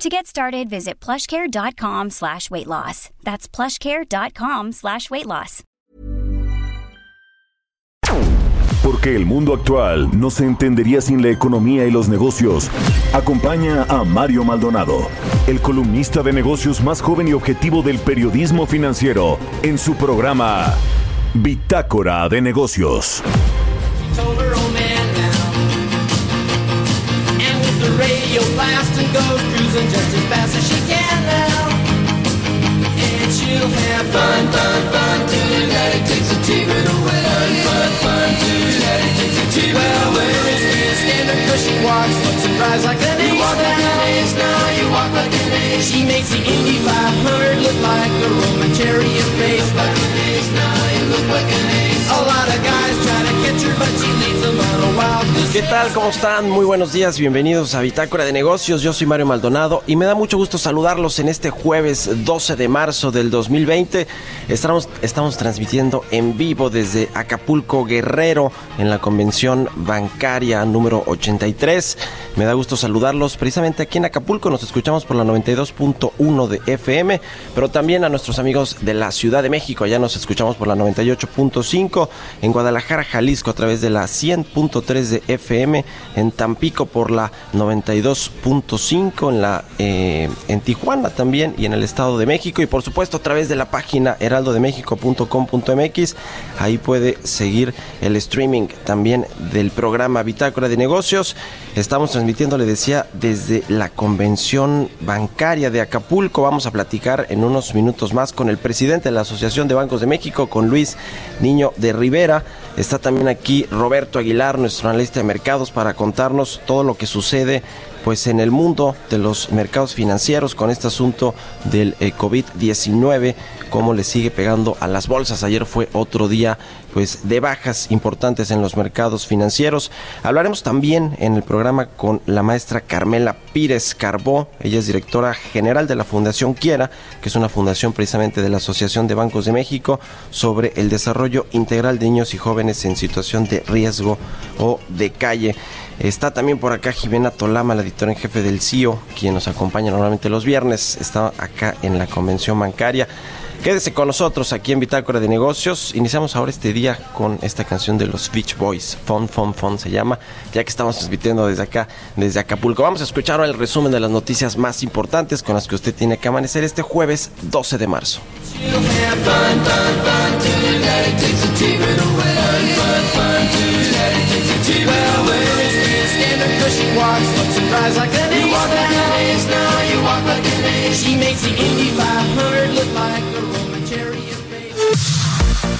To get started, visit plushcare.com slash weight loss. That's plushcare.com slash weight loss. Porque el mundo actual no se entendería sin la economía y los negocios. Acompaña a Mario Maldonado, el columnista de negocios más joven y objetivo del periodismo financiero, en su programa Bitácora de Negocios. Fun, fun, fun tonight. It takes a. Fun, fun, fun tonight. It takes a well, looks and cries like an ace walk. Like an ace now. You walk like an ace. She makes the Indy 500 look like a Roman chariot race. Like an ace now. You look like an ace. A lot of guys ¿Qué tal? ¿Cómo están? Muy buenos días, bienvenidos a Bitácora de Negocios. Yo soy Mario Maldonado y me da mucho gusto saludarlos en este jueves 12 de marzo del 2020. Estamos, estamos transmitiendo en vivo desde Acapulco Guerrero en la convención bancaria número 83. Me da gusto saludarlos precisamente aquí en Acapulco. Nos escuchamos por la 92.1 de FM, pero también a nuestros amigos de la Ciudad de México. Allá nos escuchamos por la 98.5. En Guadalajara, Jalisco a través de la 100.3 de FM. En Tampico por la 92.5. En, la, eh, en Tijuana también y en el Estado de México. Y por supuesto a través de la página heraldodemexico.com.mx. Ahí puede seguir el streaming también del programa Bitácora de Negocios. Estamos transmitiendo, le decía, desde la convención bancaria de Acapulco. Vamos a platicar en unos minutos más con el presidente de la Asociación de Bancos de México, con Luis Niño de Rivera. Está también aquí Roberto Aguilar, nuestro analista de mercados, para contarnos todo lo que sucede pues en el mundo de los mercados financieros con este asunto del eh, COVID-19, cómo le sigue pegando a las bolsas. Ayer fue otro día pues de bajas importantes en los mercados financieros. Hablaremos también en el programa con la maestra Carmela Pírez Carbó, ella es directora general de la Fundación Quiera, que es una fundación precisamente de la Asociación de Bancos de México sobre el desarrollo integral de niños y jóvenes en situación de riesgo o de calle. Está también por acá Jimena Tolama, la editora en jefe del CIO, quien nos acompaña normalmente los viernes. Está acá en la convención bancaria. Quédese con nosotros aquí en Bitácora de Negocios. Iniciamos ahora este día con esta canción de los Beach Boys. Fun, fun, fun se llama, ya que estamos transmitiendo desde acá, desde Acapulco. Vamos a escuchar ahora el resumen de las noticias más importantes con las que usted tiene que amanecer este jueves 12 de marzo.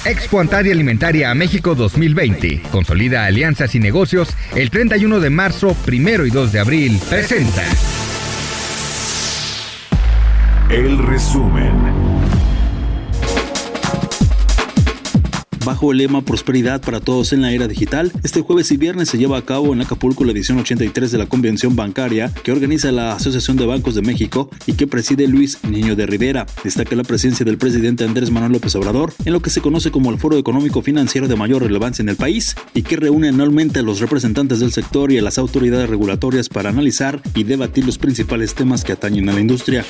Expo Antaria Alimentaria a México 2020. Consolida alianzas y negocios el 31 de marzo, 1 y 2 de abril. Presenta. El resumen. Bajo el lema Prosperidad para todos en la era digital, este jueves y viernes se lleva a cabo en Acapulco la edición 83 de la Convención Bancaria que organiza la Asociación de Bancos de México y que preside Luis Niño de Rivera. Destaca la presencia del presidente Andrés Manuel López Obrador en lo que se conoce como el Foro Económico Financiero de mayor relevancia en el país y que reúne anualmente a los representantes del sector y a las autoridades regulatorias para analizar y debatir los principales temas que atañen a la industria.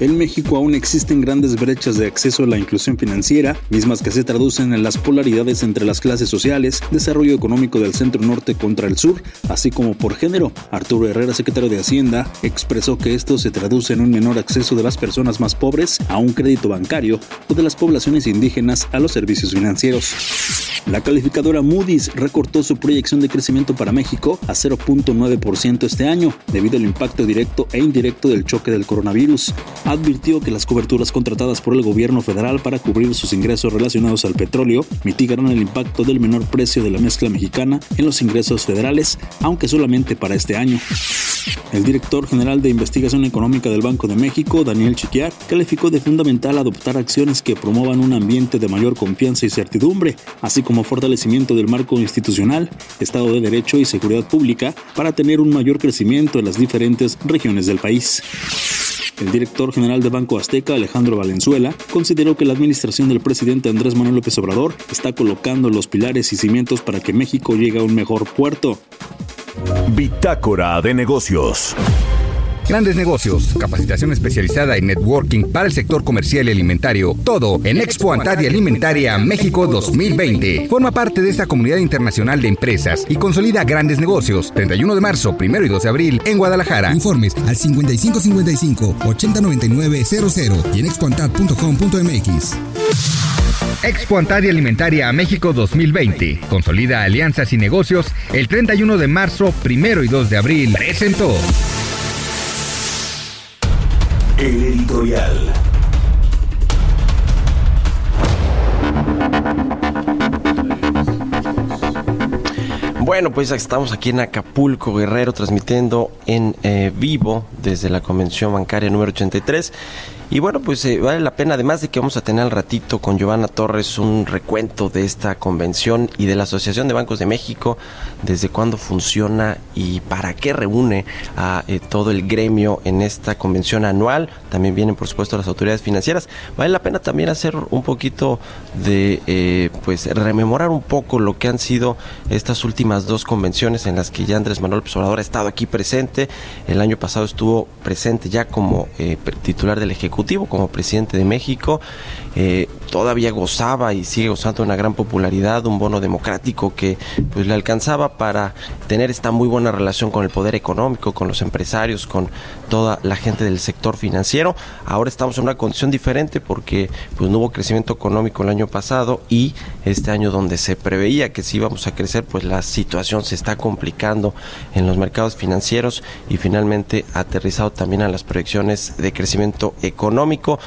En México aún existen grandes brechas de acceso a la inclusión financiera, mismas que se traducen en las polaridades entre las clases sociales, desarrollo económico del centro norte contra el sur, así como por género. Arturo Herrera, secretario de Hacienda, expresó que esto se traduce en un menor acceso de las personas más pobres a un crédito bancario o de las poblaciones indígenas a los servicios financieros. La calificadora Moody's recortó su proyección de crecimiento para México a 0.9% este año, debido al impacto directo e indirecto del choque del coronavirus. Advirtió que las coberturas contratadas por el gobierno federal para cubrir sus ingresos relacionados al petróleo mitigarán el impacto del menor precio de la mezcla mexicana en los ingresos federales, aunque solamente para este año. El director general de Investigación Económica del Banco de México, Daniel Chiquiar, calificó de fundamental adoptar acciones que promuevan un ambiente de mayor confianza y certidumbre, así como fortalecimiento del marco institucional, Estado de Derecho y seguridad pública para tener un mayor crecimiento en las diferentes regiones del país. El director general de Banco Azteca, Alejandro Valenzuela, consideró que la administración del presidente Andrés Manuel López Obrador está colocando los pilares y cimientos para que México llegue a un mejor puerto. Bitácora de negocios. Grandes negocios, capacitación especializada en networking para el sector comercial y alimentario. Todo en Expo Antadia Alimentaria México 2020. Forma parte de esta comunidad internacional de empresas y consolida grandes negocios. 31 de marzo, 1 y 2 de abril en Guadalajara. Informes al 5555-809900 y en expoantad.com.mx. Expo Antadia Alimentaria México 2020. Consolida alianzas y negocios el 31 de marzo, 1 y 2 de abril. Presentó. El editorial. Bueno, pues estamos aquí en Acapulco, Guerrero, transmitiendo en eh, vivo desde la Convención Bancaria número 83. Y bueno, pues eh, vale la pena, además de que vamos a tener al ratito con Giovanna Torres un recuento de esta convención y de la Asociación de Bancos de México, desde cuándo funciona y para qué reúne a eh, todo el gremio en esta convención anual. También vienen, por supuesto, las autoridades financieras. Vale la pena también hacer un poquito de, eh, pues, rememorar un poco lo que han sido estas últimas dos convenciones en las que ya Andrés Manuel López ha estado aquí presente. El año pasado estuvo presente ya como titular del Ejecutivo como presidente de México. Eh, todavía gozaba y sigue gozando de una gran popularidad, un bono democrático que pues le alcanzaba para tener esta muy buena relación con el poder económico, con los empresarios, con toda la gente del sector financiero. Ahora estamos en una condición diferente porque pues no hubo crecimiento económico el año pasado y este año donde se preveía que si íbamos a crecer, pues la situación se está complicando en los mercados financieros y finalmente aterrizado también a las proyecciones de crecimiento económico económico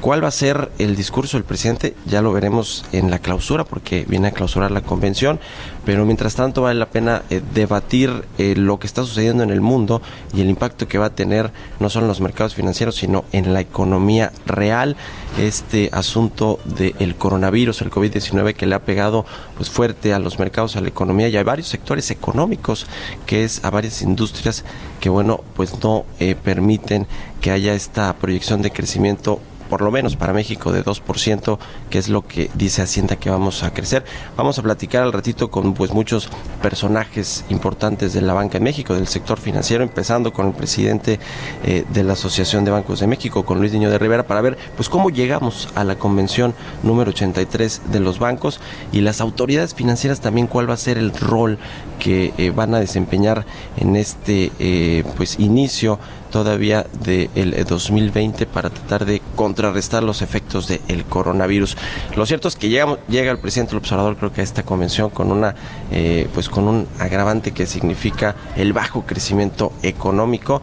¿Cuál va a ser el discurso del presidente? Ya lo veremos en la clausura, porque viene a clausurar la convención, pero mientras tanto vale la pena eh, debatir eh, lo que está sucediendo en el mundo y el impacto que va a tener no solo en los mercados financieros, sino en la economía real. Este asunto del coronavirus, el COVID-19, que le ha pegado pues fuerte a los mercados, a la economía y a varios sectores económicos, que es a varias industrias que, bueno, pues no eh, permiten que haya esta proyección de crecimiento por lo menos para México de 2%, que es lo que dice Hacienda que vamos a crecer. Vamos a platicar al ratito con pues muchos personajes importantes de la banca en México, del sector financiero, empezando con el presidente eh, de la Asociación de Bancos de México, con Luis Niño de Rivera, para ver pues cómo llegamos a la convención número 83 de los bancos y las autoridades financieras también cuál va a ser el rol que eh, van a desempeñar en este eh, pues inicio todavía del 2020 para tratar de contrarrestar los efectos del coronavirus. Lo cierto es que llega, llega el presidente del observador creo que a esta convención con una eh, pues con un agravante que significa el bajo crecimiento económico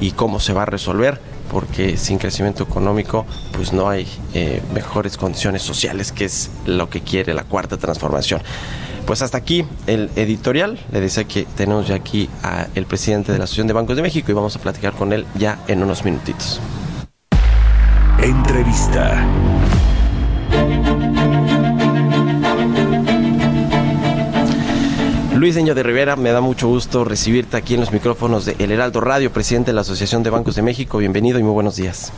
y cómo se va a resolver porque sin crecimiento económico pues no hay eh, mejores condiciones sociales que es lo que quiere la cuarta transformación. Pues hasta aquí el editorial. Le decía que tenemos ya aquí al presidente de la Asociación de Bancos de México y vamos a platicar con él ya en unos minutitos. Entrevista. Luis Niño de Rivera, me da mucho gusto recibirte aquí en los micrófonos de El Heraldo Radio, presidente de la Asociación de Bancos de México. Bienvenido y muy buenos días.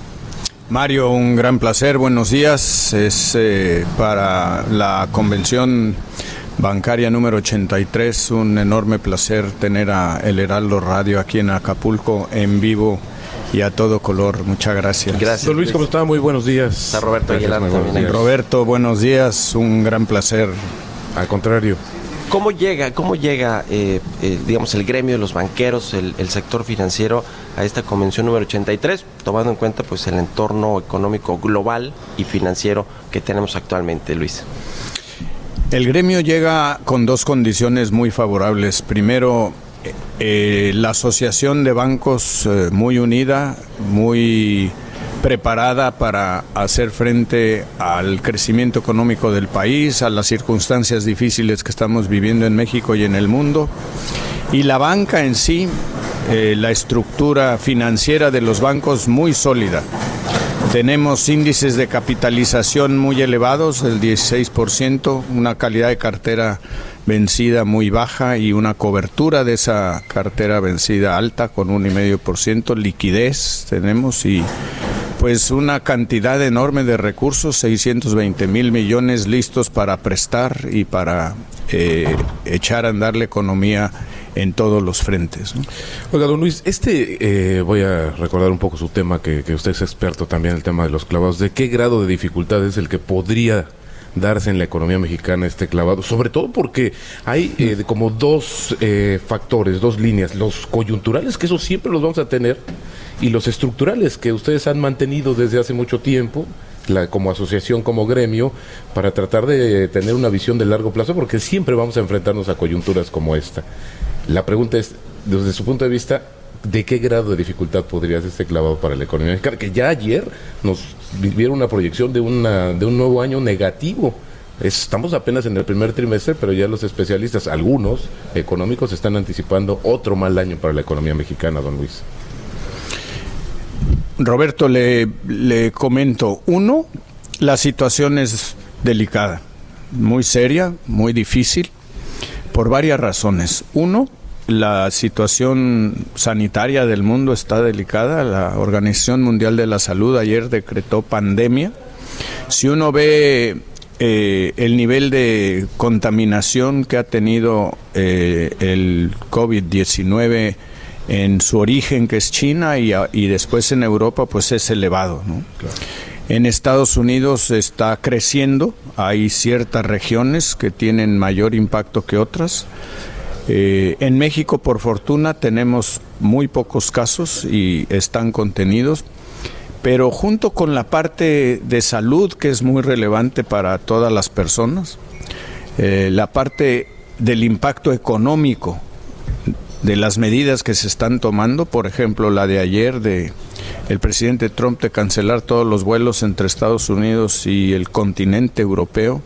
Mario, un gran placer, buenos días. Es eh, para la convención bancaria número 83, un enorme placer tener a El Heraldo Radio aquí en Acapulco en vivo y a todo color. Muchas gracias. Gracias. Don Luis, ¿cómo está? Muy buenos días. Está Roberto Aguilar también. Roberto, buenos días, un gran placer. Al contrario. ¿Cómo llega, cómo llega eh, eh, digamos, el gremio de los banqueros, el, el, sector financiero a esta convención número 83, tomando en cuenta pues el entorno económico global y financiero que tenemos actualmente, Luis? El gremio llega con dos condiciones muy favorables. Primero, eh, la asociación de bancos eh, muy unida, muy preparada para hacer frente al crecimiento económico del país, a las circunstancias difíciles que estamos viviendo en México y en el mundo. Y la banca en sí, eh, la estructura financiera de los bancos muy sólida. Tenemos índices de capitalización muy elevados, del 16%, una calidad de cartera vencida muy baja y una cobertura de esa cartera vencida alta con un y medio por ciento, liquidez tenemos y pues una cantidad enorme de recursos, 620 mil millones listos para prestar y para eh, echar a andar la economía en todos los frentes. ¿no? Oiga, don Luis, este, eh, voy a recordar un poco su tema, que, que usted es experto también en el tema de los clavados. ¿De qué grado de dificultad es el que podría darse en la economía mexicana este clavado? Sobre todo porque hay eh, como dos eh, factores, dos líneas. Los coyunturales, que eso siempre los vamos a tener, y los estructurales, que ustedes han mantenido desde hace mucho tiempo. La, como asociación, como gremio, para tratar de tener una visión de largo plazo, porque siempre vamos a enfrentarnos a coyunturas como esta. La pregunta es, desde su punto de vista, ¿de qué grado de dificultad podría ser este clavado para la economía mexicana? Que ya ayer nos vieron una proyección de, una, de un nuevo año negativo. Estamos apenas en el primer trimestre, pero ya los especialistas, algunos económicos, están anticipando otro mal año para la economía mexicana, don Luis. Roberto, le, le comento, uno, la situación es delicada, muy seria, muy difícil, por varias razones. Uno, la situación sanitaria del mundo está delicada. La Organización Mundial de la Salud ayer decretó pandemia. Si uno ve eh, el nivel de contaminación que ha tenido eh, el COVID-19 en su origen, que es China, y, después en Europa, pues es elevado. ¿no? En Estados Unidos está creciendo, hay ciertas regiones que tienen mayor impacto que otras. Eh, en México, por fortuna, tenemos muy pocos casos y están contenidos, pero junto con la parte de salud, que es muy relevante para todas las personas, eh, la parte del impacto económico de las medidas que se están tomando, por ejemplo, la de ayer de el presidente Trump de cancelar todos los vuelos entre Estados Unidos y el continente europeo,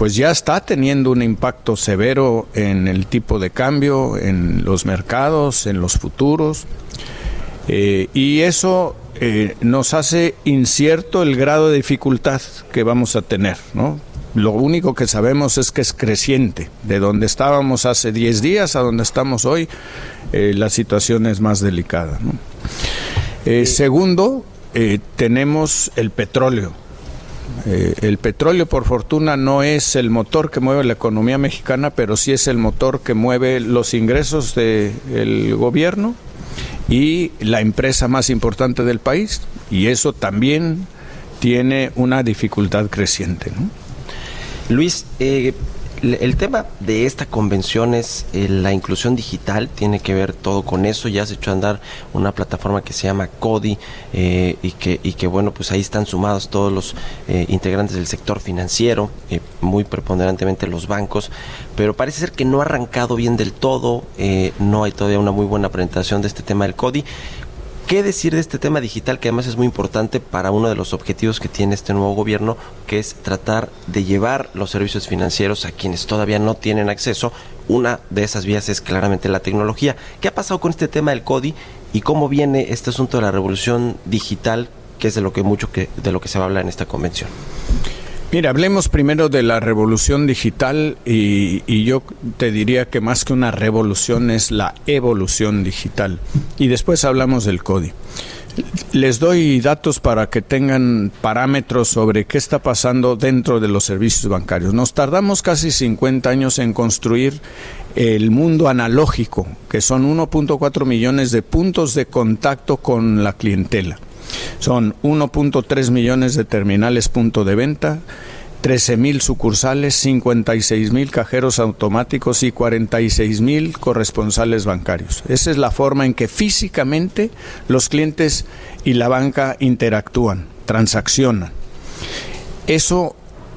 pues ya está teniendo un impacto severo en el tipo de cambio, en los mercados, en los futuros. Eh, y eso eh, nos hace incierto el grado de dificultad que vamos a tener, ¿no? Lo único que sabemos es que es creciente. De donde estábamos hace 10 días a donde estamos hoy, eh, la situación es más delicada. ¿no? Eh, segundo, tenemos el petróleo. Eh, el petróleo, por fortuna, no es el motor que mueve la economía mexicana, pero sí es el motor que mueve los ingresos del gobierno y la empresa más importante del país. Y eso también tiene una dificultad creciente. Luis, eh, el tema de esta convención es eh, la inclusión digital, tiene que ver todo con eso. Ya echó a andar una plataforma que se llama CODI eh, y, que, y que, bueno, pues ahí están sumados todos los eh, integrantes del sector financiero, eh, muy preponderantemente los bancos, pero parece ser que no ha arrancado bien del todo, eh, no hay todavía una muy buena presentación de este tema del CODI. ¿Qué decir de este tema digital que además es muy importante para uno de los objetivos que tiene este nuevo gobierno, que es tratar de llevar los servicios financieros a quienes todavía no tienen acceso? Una de esas vías es claramente la tecnología. ¿Qué ha pasado con este tema del CODI y cómo viene este asunto de la revolución digital, que es de lo que mucho que de lo que se va a hablar en esta convención? Mira, hablemos primero de la revolución digital y, yo te diría que más que una revolución es la evolución digital. Y después hablamos del CODI. Les doy datos para que tengan parámetros sobre qué está pasando dentro de los servicios bancarios. Nos tardamos casi 50 años en construir el mundo analógico, que son 1.4 millones de puntos de contacto con la clientela. Son 1.3 millones de terminales punto de venta, 13 mil sucursales, 56 mil cajeros automáticos y 46 mil corresponsales bancarios. Esa es la forma en que físicamente los clientes y la banca interactúan, transaccionan. Eso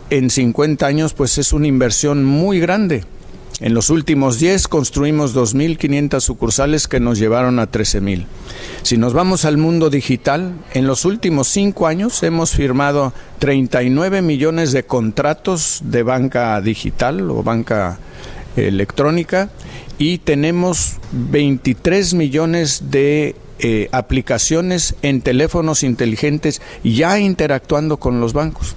en 50 años pues es una inversión muy grande. En los últimos 10 construimos 2.500 sucursales que nos llevaron a 13.000. Si nos vamos al mundo digital, en los últimos 5 años hemos firmado 39 millones de contratos de banca digital o banca electrónica y tenemos 23 millones de eh, aplicaciones en teléfonos inteligentes ya interactuando con los bancos.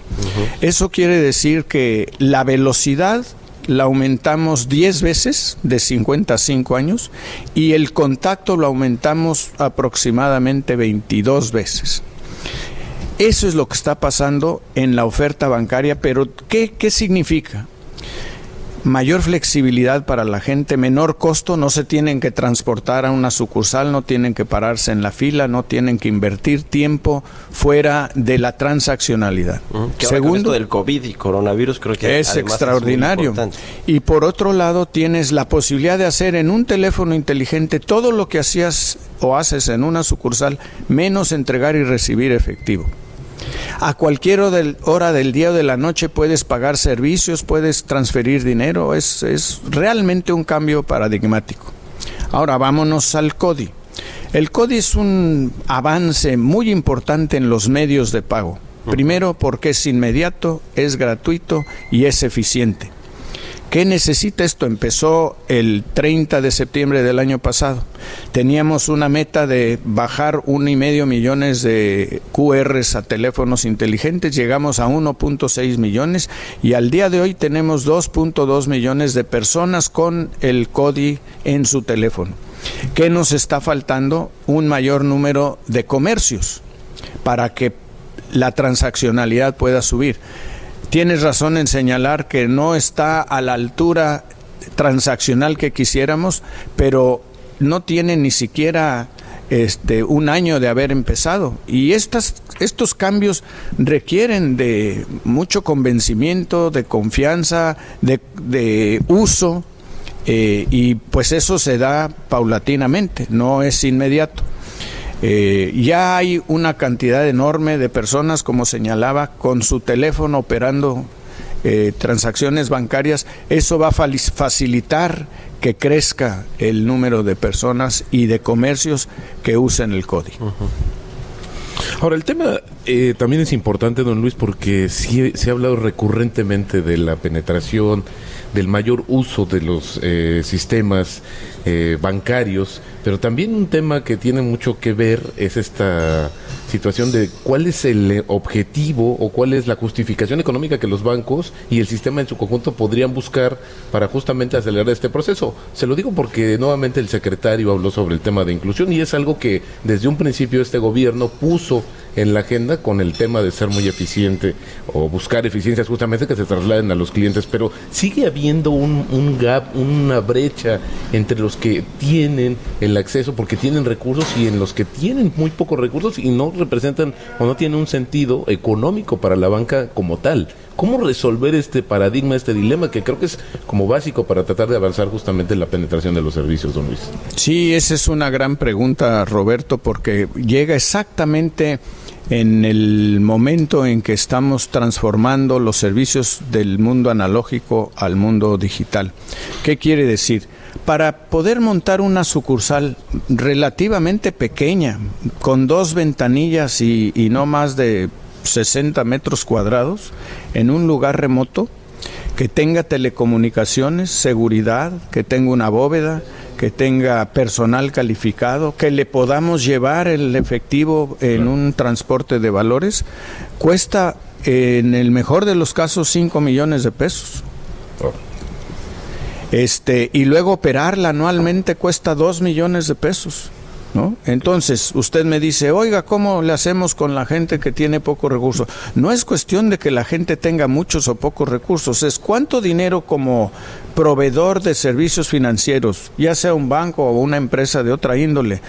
Eso quiere decir que la velocidad la aumentamos 10 veces de 50 a 5 años y el contacto lo aumentamos aproximadamente 22 veces. Eso es lo que está pasando en la oferta bancaria, pero ¿qué, qué significa? Mayor flexibilidad para la gente, menor costo, no se tienen que transportar a una sucursal, no tienen que pararse en la fila, no tienen que invertir tiempo fuera de la transaccionalidad. Esto del COVID y coronavirus creo que es extraordinario. importante. y por otro lado, tienes la posibilidad de hacer en un teléfono inteligente todo lo que hacías o haces en una sucursal, menos entregar y recibir efectivo. A cualquier hora del, día o de la noche puedes pagar servicios, puedes transferir dinero, es, es realmente un cambio paradigmático. Ahora vámonos al CODI. El CODI es un avance muy importante en los medios de pago. Primero porque es inmediato, es gratuito y es eficiente. ¿Qué necesita esto? Empezó el 30 de septiembre del año pasado. Teníamos una meta de bajar un y medio millones de QRs a teléfonos inteligentes. Llegamos a 1.6 millones y al día de hoy tenemos 2.2 millones de personas con el CODI en su teléfono. ¿Qué nos está faltando? Un mayor número de comercios para que la transaccionalidad pueda subir. Tienes razón en señalar que no está a la altura transaccional que quisiéramos, pero no tiene ni siquiera este un año de haber empezado y estas estos cambios requieren de mucho convencimiento, de confianza, de, uso eh, y pues eso se da paulatinamente, no es inmediato. Eh, ya hay una cantidad enorme de personas, como señalaba, con su teléfono operando eh, transacciones bancarias. Eso va a facilitar que crezca el número de personas y de comercios que usen el código. Ahora, el tema eh, también es importante, don Luis, porque sí se ha hablado recurrentemente de la penetración, del mayor uso de los eh, sistemas eh, bancarios, pero también un tema que tiene mucho que ver es esta situación de cuál es el eh, objetivo o cuál es la justificación económica que los bancos y el sistema en su conjunto podrían buscar para justamente acelerar este proceso. Se lo digo porque nuevamente el secretario habló sobre el tema de inclusión y es algo que desde un principio este gobierno puso en la agenda con el tema de ser muy eficiente o buscar eficiencias justamente que se trasladen a los clientes, pero sigue habiendo un, un gap, una brecha entre los que tienen el acceso porque tienen recursos y en los que tienen muy pocos recursos y no representan o no tienen un sentido económico para la banca como tal. ¿Cómo resolver este paradigma, este dilema que creo que es como básico para tratar de avanzar justamente en la penetración de los servicios, don Luis? Sí, esa es una gran pregunta, Roberto, porque llega exactamente en el momento en que estamos transformando los servicios del mundo analógico al mundo digital. ¿Qué quiere decir? Para poder montar una sucursal relativamente pequeña, con dos ventanillas y, y no más de 60 metros cuadrados, en un lugar remoto, que tenga telecomunicaciones, seguridad, que tenga una bóveda, que tenga personal calificado, que le podamos llevar el efectivo en un transporte de valores, cuesta eh, en el mejor de los casos 5 millones de pesos. Este, y luego operarla anualmente cuesta 2 millones de pesos. ¿No? Entonces, usted me dice, oiga, ¿cómo le hacemos con la gente que tiene pocos recursos? No es cuestión de que la gente tenga muchos o pocos recursos, es cuánto dinero como proveedor de servicios financieros, ya sea un banco o una empresa de otra índole,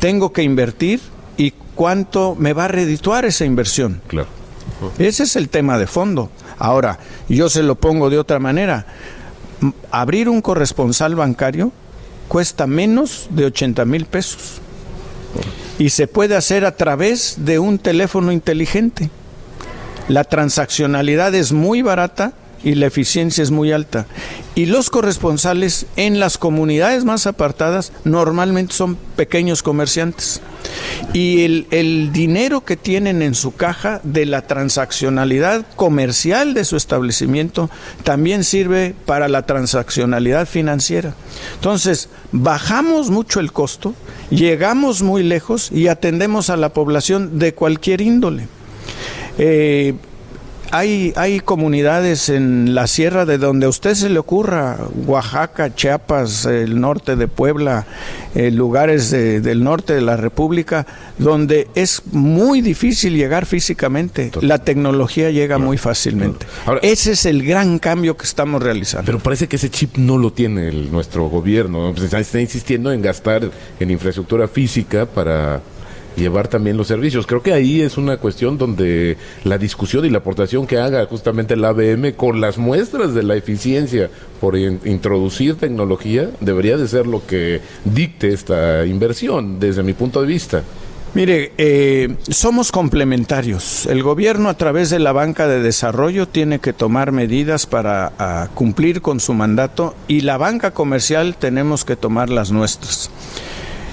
tengo que invertir y cuánto me va a redituar esa inversión. Claro. Ese es el tema de fondo. Ahora, yo se lo pongo de otra manera. Abrir un corresponsal bancario cuesta menos de 80 mil pesos. Y se puede hacer a través de un teléfono inteligente. la transaccionalidad es muy barata y la eficiencia es muy alta. Y los corresponsales en las comunidades más apartadas normalmente son pequeños comerciantes. Y el, dinero que tienen en su caja de la transaccionalidad comercial de su establecimiento también sirve para la transaccionalidad financiera. Entonces, bajamos mucho el costo, llegamos muy lejos y atendemos a la población de cualquier índole. Eh, hay, hay comunidades en la sierra de donde a usted se le ocurra, Oaxaca, Chiapas, el norte de Puebla, eh, lugares de, del norte de la República, donde es muy difícil llegar físicamente. La tecnología llega muy fácilmente. Ahora, ese es el gran cambio que estamos realizando. Pero parece que ese chip no lo tiene el, nuestro gobierno. Pues está insistiendo en gastar en infraestructura física para llevar también los servicios. Creo que ahí es una cuestión donde la discusión y la aportación que haga justamente el ABM con las muestras de la eficiencia por in introducir tecnología debería de ser lo que dicte esta inversión desde mi punto de vista. Mire, eh, somos complementarios. El gobierno a través de la banca de desarrollo tiene que tomar medidas para cumplir con su mandato y la banca comercial tenemos que tomar las nuestras.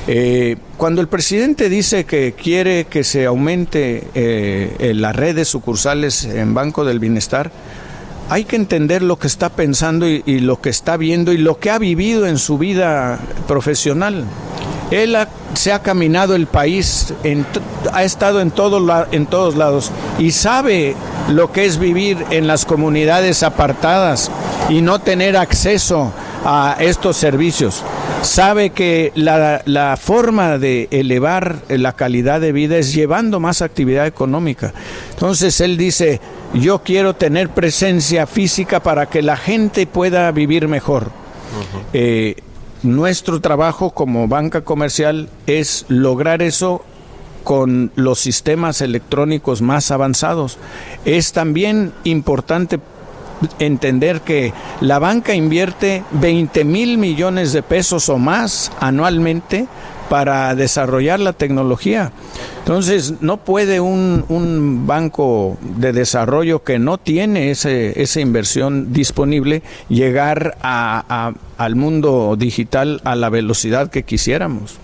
Eh, cuando el presidente dice que quiere que se aumente eh, la red de sucursales en Banco del Bienestar, hay que entender lo que está pensando y, lo que está viendo y lo que ha vivido en su vida profesional. Él ha, se ha caminado el país, en, ha estado en, todo la, en todos lados y sabe lo que es vivir en las comunidades apartadas y no tener acceso a estos servicios. Sabe que la, la, forma de elevar la calidad de vida es llevando más actividad económica. Entonces él dice, yo quiero tener presencia física para que la gente pueda vivir mejor. Uh -huh. eh, nuestro trabajo como banca comercial es lograr eso con los sistemas electrónicos más avanzados. Es también importante entender que la banca invierte 20 mil millones de pesos o más anualmente para desarrollar la tecnología. Entonces, no puede un, un banco de desarrollo que no tiene ese, esa inversión disponible llegar a, a, al mundo digital a la velocidad que quisiéramos.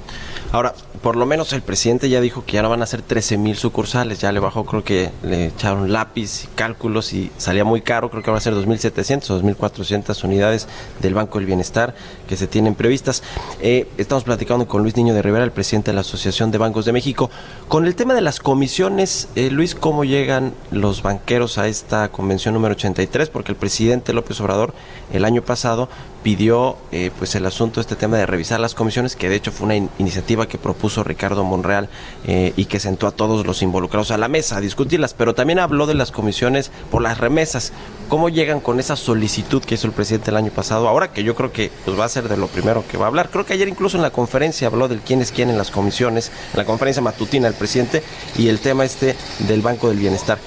Ahora, por lo menos el presidente ya dijo que ya no van a ser 13 mil sucursales, ya le bajó, creo que le echaron lápiz, cálculos y salía muy caro, creo que van a ser 2.700 o 2.400 unidades del Banco del Bienestar que se tienen previstas. Eh, estamos platicando con Luis Niño de Rivera, el presidente de la Asociación de Bancos de México. Con el tema de las comisiones, eh, Luis, ¿cómo llegan los banqueros a esta convención número 83? Porque el presidente López Obrador el año pasado pidió eh, pues el asunto, este tema de revisar las comisiones, que de hecho fue una in iniciativa que propuso Ricardo Monreal y que sentó a todos los involucrados a la mesa a discutirlas, pero también habló de las comisiones por las remesas. ¿Cómo llegan con esa solicitud que hizo el presidente el año pasado? Ahora que yo creo que pues, va a ser de lo primero que va a hablar. Creo que ayer incluso en la conferencia habló del quién es quién en las comisiones, en la conferencia matutina el presidente y el tema este del Banco del Bienestar.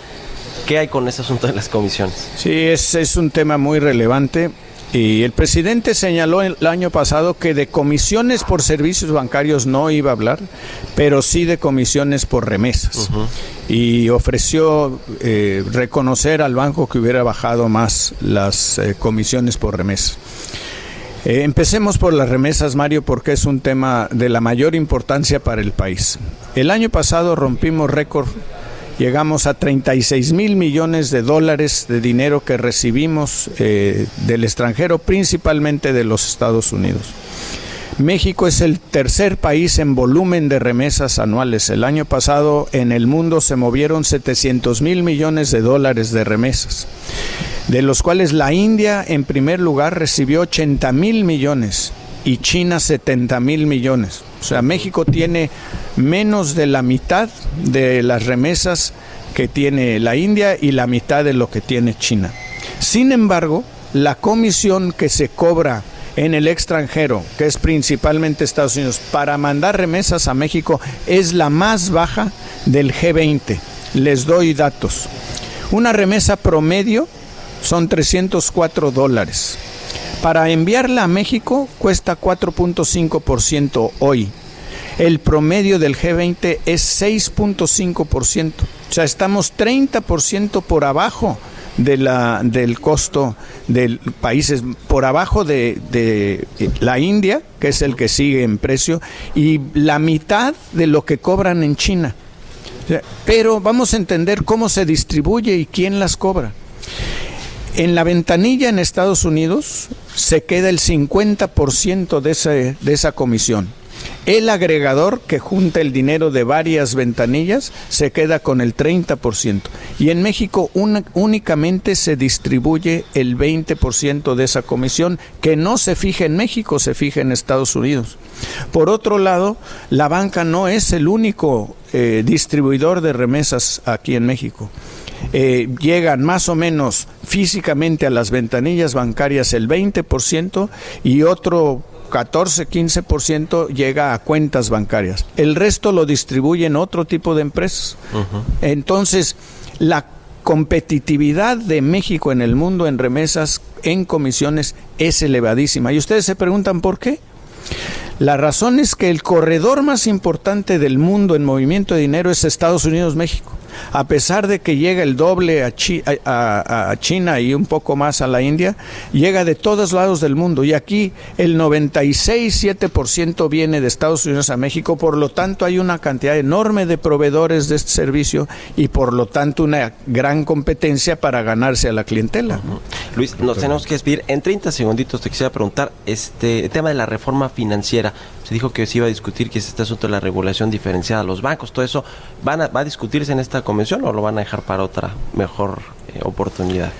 ¿Qué hay con ese asunto de las comisiones? Sí, es, es un tema muy relevante. Y el presidente señaló el año pasado que de comisiones por servicios bancarios no iba a hablar, pero sí de comisiones por remesas. Uh -huh. Y ofreció eh, reconocer al banco que hubiera bajado más las eh, comisiones por remesas. Eh, empecemos por las remesas, Mario, porque es un tema de la mayor importancia para el país. El año pasado rompimos récord llegamos a 36 mil millones de dólares de dinero que recibimos eh, del extranjero, principalmente de los Estados Unidos. México es el tercer país en volumen de remesas anuales. El año pasado en el mundo se movieron 700 mil millones de dólares de remesas, de los cuales la India en primer lugar recibió 80 mil millones y China 70 mil millones. O sea, México tiene menos de la mitad de las remesas que tiene la India y la mitad de lo que tiene China. Sin embargo, la comisión que se cobra en el extranjero, que es principalmente Estados Unidos, para mandar remesas a México es la más baja del G20. Les doy datos. Una remesa promedio son 304 dólares. Para enviarla a México cuesta 4.5% hoy. El promedio del G20 es 6.5%. O sea, estamos 30% por abajo de la, del costo de países, por abajo de, de la India, que es el que sigue en precio, y la mitad de lo que cobran en China. Pero vamos a entender cómo se distribuye y quién las cobra. En la ventanilla en Estados Unidos se queda el 50% de, ese, de esa comisión. El agregador que junta el dinero de varias ventanillas se queda con el 30%. Y en México únicamente se distribuye el 20% de esa comisión que no se fija en México, se fija en Estados Unidos. Por otro lado, la banca no es el único eh, distribuidor de remesas aquí en México. Eh, llegan más o menos físicamente a las ventanillas bancarias el 20% y otro 14-15% llega a cuentas bancarias. El resto lo distribuyen otro tipo de empresas. Entonces, la competitividad de México en el mundo en remesas, en comisiones, es elevadísima. Y ustedes se preguntan por qué. La razón es que el corredor más importante del mundo en movimiento de dinero es Estados Unidos-México. A pesar de que llega el doble a, Chi- a- a- a China y un poco más a la India, llega de todos lados del mundo. Y aquí el 96-7% viene de Estados Unidos a México. Por lo tanto, hay una cantidad enorme de proveedores de este servicio y por lo tanto una gran competencia para ganarse a la clientela. Luis, nos tenemos que despedir. En 30 segunditos te quisiera preguntar este el tema de la reforma financiera. Se dijo que se iba a discutir que es este asunto de la regulación diferenciada a los bancos. ¿Todo eso van a, va a discutirse en esta convención o lo van a dejar para otra mejor eh, oportunidad?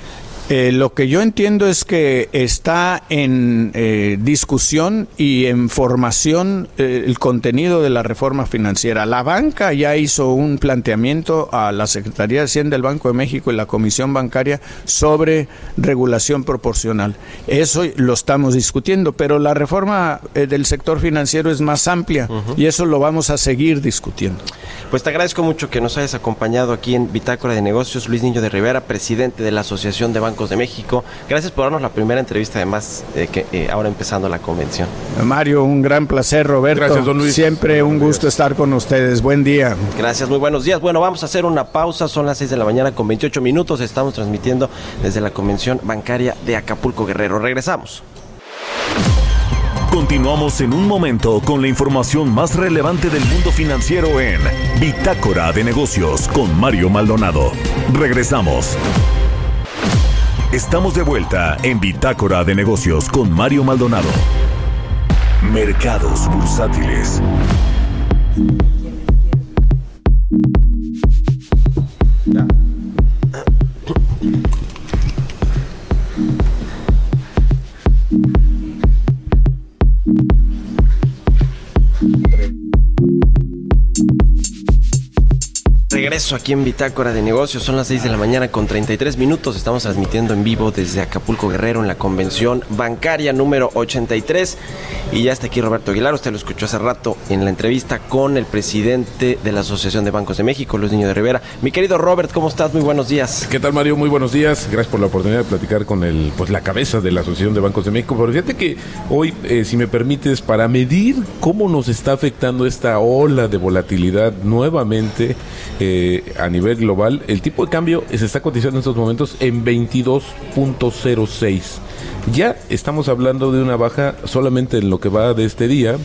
Eh, lo que yo entiendo es que está en eh, discusión y en formación eh, el contenido de la reforma financiera. La banca ya hizo un planteamiento a la Secretaría de Hacienda del Banco de México y la Comisión Bancaria sobre regulación proporcional. Eso lo estamos discutiendo, pero la reforma del sector financiero es más amplia y eso lo vamos a seguir discutiendo. Pues te agradezco mucho que nos hayas acompañado aquí en Bitácora de Negocios, Luis Niño de Rivera, presidente de la Asociación de Bancos de México. Gracias por darnos la primera entrevista, además, eh, que eh, ahora empezando la convención. Mario, un gran placer, Roberto. Gracias, don Luis. Siempre un gusto estar con ustedes. Buen día. Gracias, muy buenos días. Bueno, vamos a hacer una pausa, son las 6 de la mañana con 28 minutos, estamos transmitiendo desde la Convención Bancaria de Acapulco Guerrero. Regresamos. Continuamos en un momento con la información más relevante del mundo financiero en Bitácora de Negocios con Mario Maldonado. Regresamos. Estamos de vuelta en Bitácora de Negocios con Mario Maldonado. Mercados bursátiles. Regreso aquí en Bitácora de Negocios, son las 6 de la mañana con 33 minutos, estamos transmitiendo en vivo desde Acapulco Guerrero en la convención bancaria número 83 y ya está aquí Roberto Aguilar, usted lo escuchó hace rato en la entrevista con el presidente de la Asociación de Bancos de México, Luis Niño de Rivera. Mi querido Robert, ¿cómo estás? Muy buenos días. ¿Qué tal Mario? Muy buenos días. Gracias por la oportunidad de platicar con el, pues, la cabeza de la Asociación de Bancos de México. Pero fíjate que hoy, eh, si me permites, para medir cómo nos está afectando esta ola de volatilidad nuevamente eh, a nivel global, el tipo de cambio se está cotizando en estos momentos en 22.06. Ya estamos hablando de una baja solamente en lo que va de este día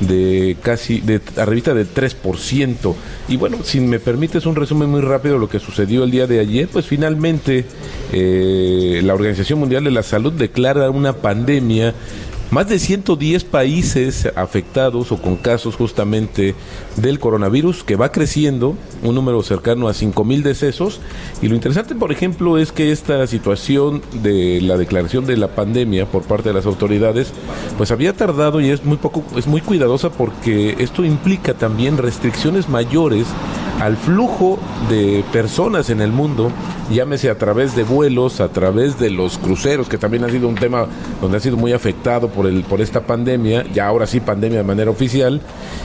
de casi de arribita de 3%. Y bueno, si me permites un resumen muy rápido de lo que sucedió el día de ayer, pues finalmente eh, la Organización Mundial de la Salud declara una pandemia más de 110 países afectados o con casos justamente del coronavirus que va creciendo, un número cercano a 5 mil decesos. Y lo interesante, por ejemplo, es que esta situación de la declaración de la pandemia por parte de las autoridades, pues había tardado y es muy poco, es muy cuidadosa porque esto implica también restricciones mayores al flujo de personas en el mundo, llámese a través de vuelos, a través de los cruceros, que también ha sido un tema donde ha sido muy afectado por, el, por esta pandemia, ya ahora sí pandemia de manera oficial.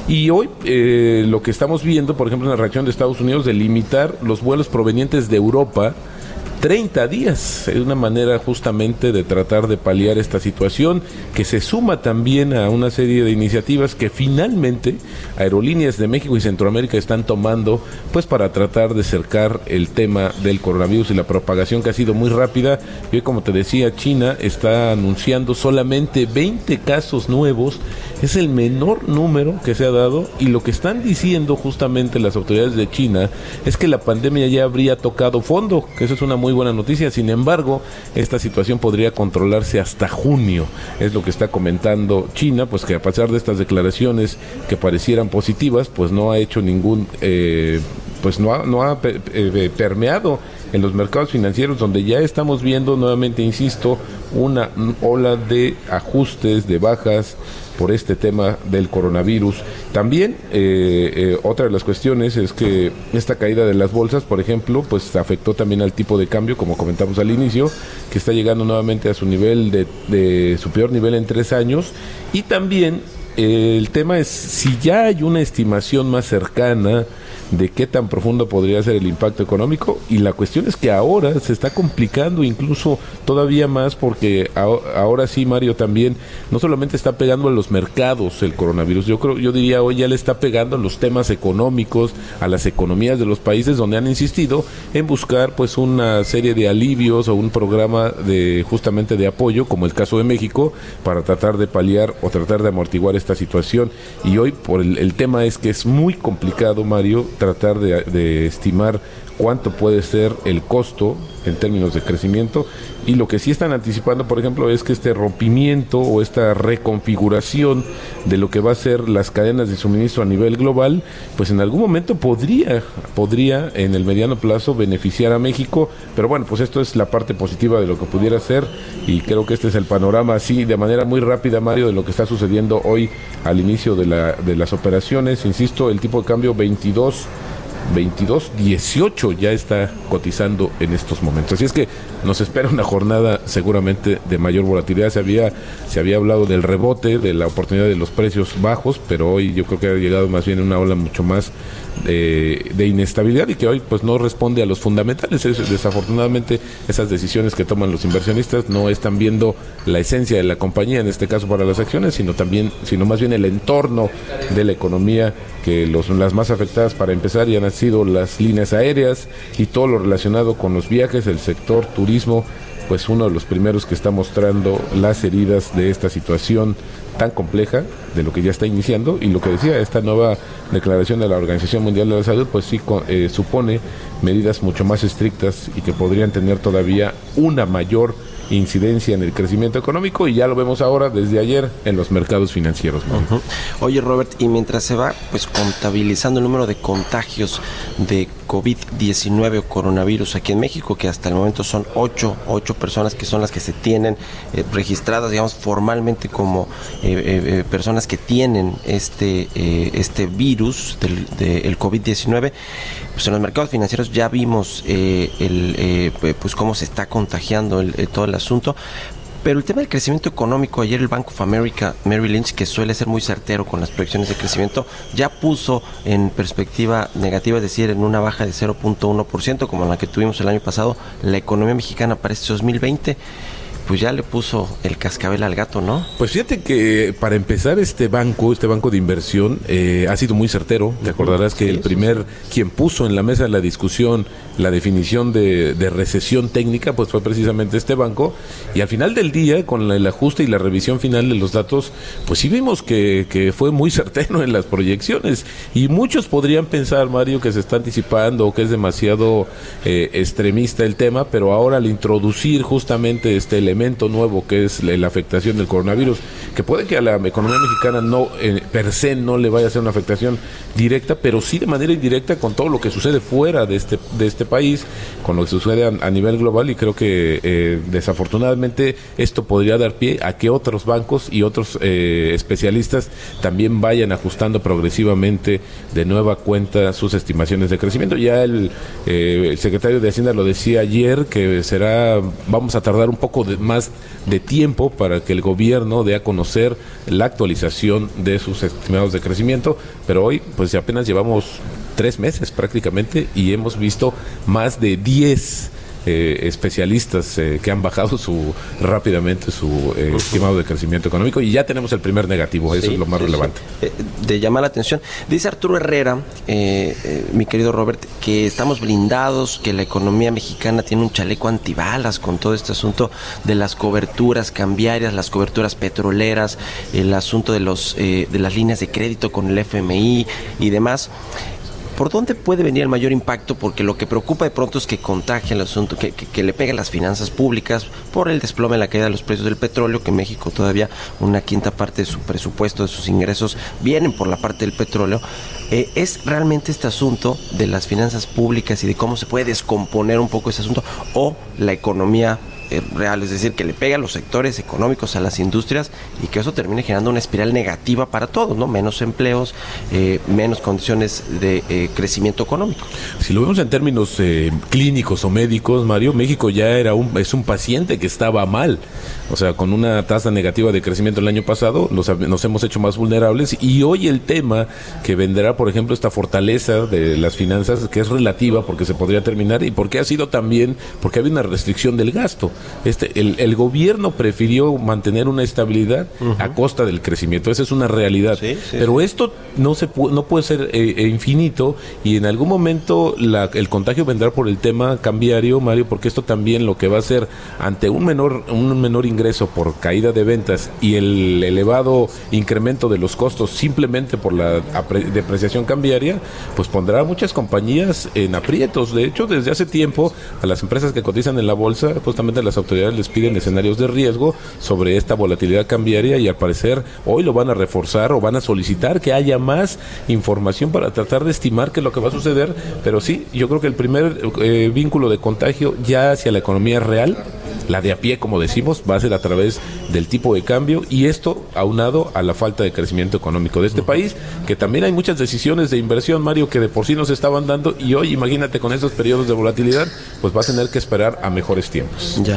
Y hoy eh, lo que estamos viendo, por ejemplo, en la reacción de Estados Unidos de limitar los vuelos provenientes de Europa 30 días. Es una manera justamente de tratar de paliar esta situación que se suma también a una serie de iniciativas que finalmente aerolíneas de México y Centroamérica están tomando pues para tratar de cercar el tema del coronavirus y la propagación que ha sido muy rápida. Y hoy, como te decía, China está anunciando solamente 20 casos nuevos. Es el menor número que se ha dado y lo que están diciendo justamente las autoridades de China es que la pandemia ya habría tocado fondo, que eso es una muy buena noticia. Sin embargo, esta situación podría controlarse hasta junio. Es lo que está comentando China, pues que a pesar de estas declaraciones que parecieran positivas, pues no ha hecho ningún, eh, pues no ha, no ha eh, permeado en los mercados financieros, donde ya estamos viendo nuevamente, insisto, una ola de ajustes, de bajas por este tema del coronavirus. También eh, eh, otra de las cuestiones es que esta caída de las bolsas, por ejemplo, pues afectó también al tipo de cambio, como comentamos al inicio, que está llegando nuevamente a su nivel de, de su peor nivel en tres años. Y también eh, el tema es si ya hay una estimación más cercana de qué tan profundo podría ser el impacto económico. Y la cuestión es que ahora se está complicando incluso todavía más porque aho- ahora sí Mario también no solamente está pegando a los mercados el coronavirus, yo creo yo diría hoy ya le está pegando a los temas económicos, a las economías de los países donde han insistido en buscar pues una serie de alivios o un programa de justamente de apoyo como el caso de México para tratar de paliar o tratar de amortiguar esta situación. Y hoy por el, el tema es que es muy complicado Mario tratar de, de estimar cuánto puede ser el costo en términos de crecimiento. Y lo que sí están anticipando por ejemplo es que este rompimiento o esta reconfiguración de lo que va a ser las cadenas de suministro a nivel global pues en algún momento podría podría en el mediano plazo beneficiar a México. Pero bueno pues esto es la parte positiva de lo que pudiera ser. Y creo que este es el panorama así de manera muy rápida Mario de lo que está sucediendo hoy al inicio de, la, de las operaciones. Insisto el tipo de cambio 22 22, 18 ya está cotizando en estos momentos. Así es que nos espera una jornada seguramente de mayor volatilidad. Se había, se había hablado del rebote, de la oportunidad de los precios bajos, pero hoy yo creo que ha llegado más bien una ola mucho más de, de inestabilidad y que hoy pues no responde a los fundamentales. Es- desafortunadamente esas decisiones que toman los inversionistas no están viendo la esencia de la compañía, en este caso para las acciones, sino también, sino más bien el entorno de la economía que los, las más afectadas para empezar ya han sido las líneas aéreas y todo lo relacionado con los viajes, el sector turismo, pues uno de los primeros que está mostrando las heridas de esta situación tan compleja de lo que ya está iniciando. Y lo que decía esta nueva declaración de la Organización Mundial de la Salud pues sí eh, supone medidas mucho más estrictas y que podrían tener todavía una mayor incidencia en el crecimiento económico. Y ya lo vemos ahora desde ayer en los mercados financieros. Oye Robert, y mientras se va pues contabilizando el número de contagios de COVID-19 o coronavirus aquí en México, que hasta el momento son ocho, ocho personas que son las que se tienen eh, registradas, digamos, formalmente como eh, eh, personas que tienen este, este virus del de- el COVID-19, pues en los mercados financieros ya vimos el, pues cómo se está contagiando el- todo el asunto. Pero el tema del crecimiento económico, ayer el Bank of America, Mary Lynch, que suele ser muy certero con las proyecciones de crecimiento, ya puso en perspectiva negativa, es decir, en una baja de 0.1%, como la que tuvimos el año pasado, la economía mexicana para este 2020. Pues ya le puso el cascabel al gato, ¿no? Pues fíjate que para empezar este banco, este banco de inversión, eh, ha sido muy certero. Te acordarás que Sí, el primer, quien puso en la mesa de la discusión la definición de, de recesión técnica, pues fue precisamente este banco. Y al final del día, con el ajuste y la revisión final de los datos, pues sí vimos que, que fue muy certero en las proyecciones. Y muchos podrían pensar, Mario, que se está anticipando o que es demasiado eh, extremista el tema, pero ahora al introducir justamente este elemento nuevo que es la, afectación del coronavirus, que puede que a la economía mexicana no eh, per se no le vaya a ser una afectación directa, pero sí de manera indirecta con todo lo que sucede fuera de este de este país, con lo que sucede a, a nivel global y creo que eh, desafortunadamente esto podría dar pie a que otros bancos y otros eh, especialistas también vayan ajustando progresivamente de nueva cuenta sus estimaciones de crecimiento. Ya el, eh, el secretario de Hacienda lo decía ayer que será vamos a tardar un poco de, más de tiempo para que el gobierno dé a conocer la actualización de sus estimados de crecimiento, pero hoy pues apenas llevamos tres meses prácticamente y hemos visto más de 10 eh, especialistas eh, que han bajado su rápidamente su eh, estimado de crecimiento económico y ya tenemos el primer negativo, eso Sí, es lo más sí, sí. relevante. Eh, de llamar la atención. Dice Arturo Herrera, eh, eh, mi querido Robert, que estamos blindados, que la economía mexicana tiene un chaleco antibalas con todo este asunto de las coberturas cambiarias, las coberturas petroleras, el asunto de los eh, de las líneas de crédito con el FMI y demás. ¿Por dónde puede venir el mayor impacto? Porque lo que preocupa de pronto es que contagie el asunto, que, que, le pegue a las finanzas públicas por el desplome en la caída de los precios del petróleo, que México todavía una quinta parte de su presupuesto, de sus ingresos, vienen por la parte del petróleo. Eh, ¿Es realmente este asunto de las finanzas públicas y de cómo se puede descomponer un poco ese asunto o la economía real, es decir, que le pega a los sectores económicos, a las industrias y que eso termine generando una espiral negativa para todos, ¿no? Menos empleos, eh, menos condiciones de eh, crecimiento económico. Si lo vemos en términos eh, clínicos o médicos, Mario, México ya era un, es un paciente que estaba mal. O sea, con una tasa negativa de crecimiento el año pasado, nos, nos hemos hecho más vulnerables y hoy el tema que vendrá, por ejemplo, esta fortaleza de las finanzas, que es relativa porque se podría terminar y porque ha sido también, porque había una restricción del gasto. Este, el, el gobierno prefirió mantener una estabilidad a costa del crecimiento. Esa es una realidad. Sí, sí, Pero esto no se pu- no puede ser eh, eh, infinito y en algún momento la- el contagio vendrá por el tema cambiario, Mario, porque esto también lo que va a hacer ante un menor un menor ingreso por caída de ventas y el elevado incremento de los costos simplemente por la depreciación cambiaria, pues pondrá a muchas compañías en aprietos. De hecho, desde hace tiempo a las empresas que cotizan en la bolsa, justamente las autoridades les piden escenarios de riesgo sobre esta volatilidad cambiaria y al parecer hoy lo van a reforzar o van a solicitar que haya más información para tratar de estimar qué es lo que va a suceder. Pero sí, yo creo que el primer eh, vínculo de contagio ya hacia la economía real, la de a pie, como decimos, va a ser a través del tipo de cambio y esto aunado a la falta de crecimiento económico de este país, que también hay muchas decisiones de inversión, Mario, que de por sí no se estaban dando y hoy, imagínate, con estos periodos de volatilidad, pues va a tener que esperar a mejores tiempos. Ya.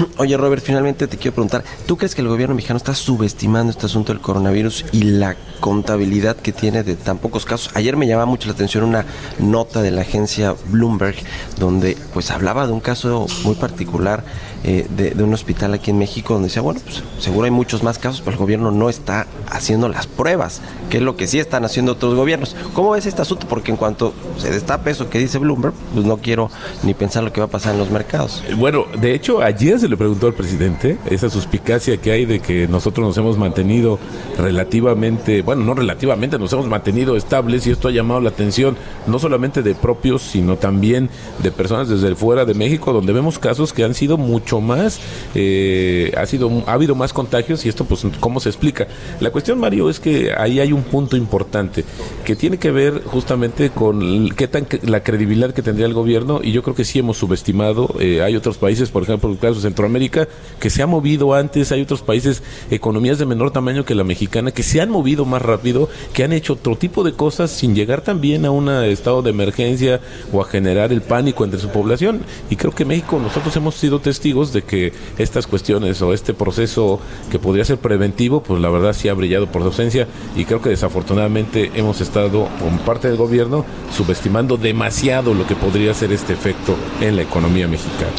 Oye, Robert, finalmente te quiero preguntar, ¿tú crees que el gobierno mexicano está subestimando este asunto del coronavirus y la contabilidad que tiene de tan pocos casos? Ayer me llamaba mucho la atención una nota de la agencia Bloomberg donde pues hablaba de un caso muy particular eh, de, un hospital aquí en México donde decía, bueno, pues seguro hay muchos más casos, pero el gobierno no está haciendo las pruebas, que es lo que sí están haciendo otros gobiernos. ¿Cómo ves este asunto? Porque en cuanto se destape eso que dice Bloomberg, pues no quiero ni pensar lo que va a pasar en los mercados. Bueno, de hecho, ayer se le preguntó al presidente esa suspicacia que hay de que nosotros nos hemos mantenido relativamente, bueno, no relativamente, nos hemos mantenido estables y esto ha llamado la atención no solamente de propios, sino también de personas desde fuera de México, donde vemos casos que han sido mucho más, eh, ha sido, ha habido más contagios y esto, pues, ¿cómo se explica? La cuestión, Mario, es que ahí hay un punto importante que tiene que ver justamente con qué tan la credibilidad que tendría el gobierno y yo creo que sí hemos subestimado. eh, hay otros países, por ejemplo, el caso de Centroamérica, que se ha movido antes, hay otros países, economías de menor tamaño que la mexicana, que se han movido más rápido, que han hecho otro tipo de cosas sin llegar también a un estado de emergencia o a generar el pánico entre su población. Y creo que México, nosotros hemos sido testigos de que estas cuestiones o este proceso que podría ser preventivo, pues la verdad sí ha brillado por su ausencia y creo que desafortunadamente hemos estado, con parte del gobierno, subestimando demasiado lo que podría ser este efecto en la economía mexicana.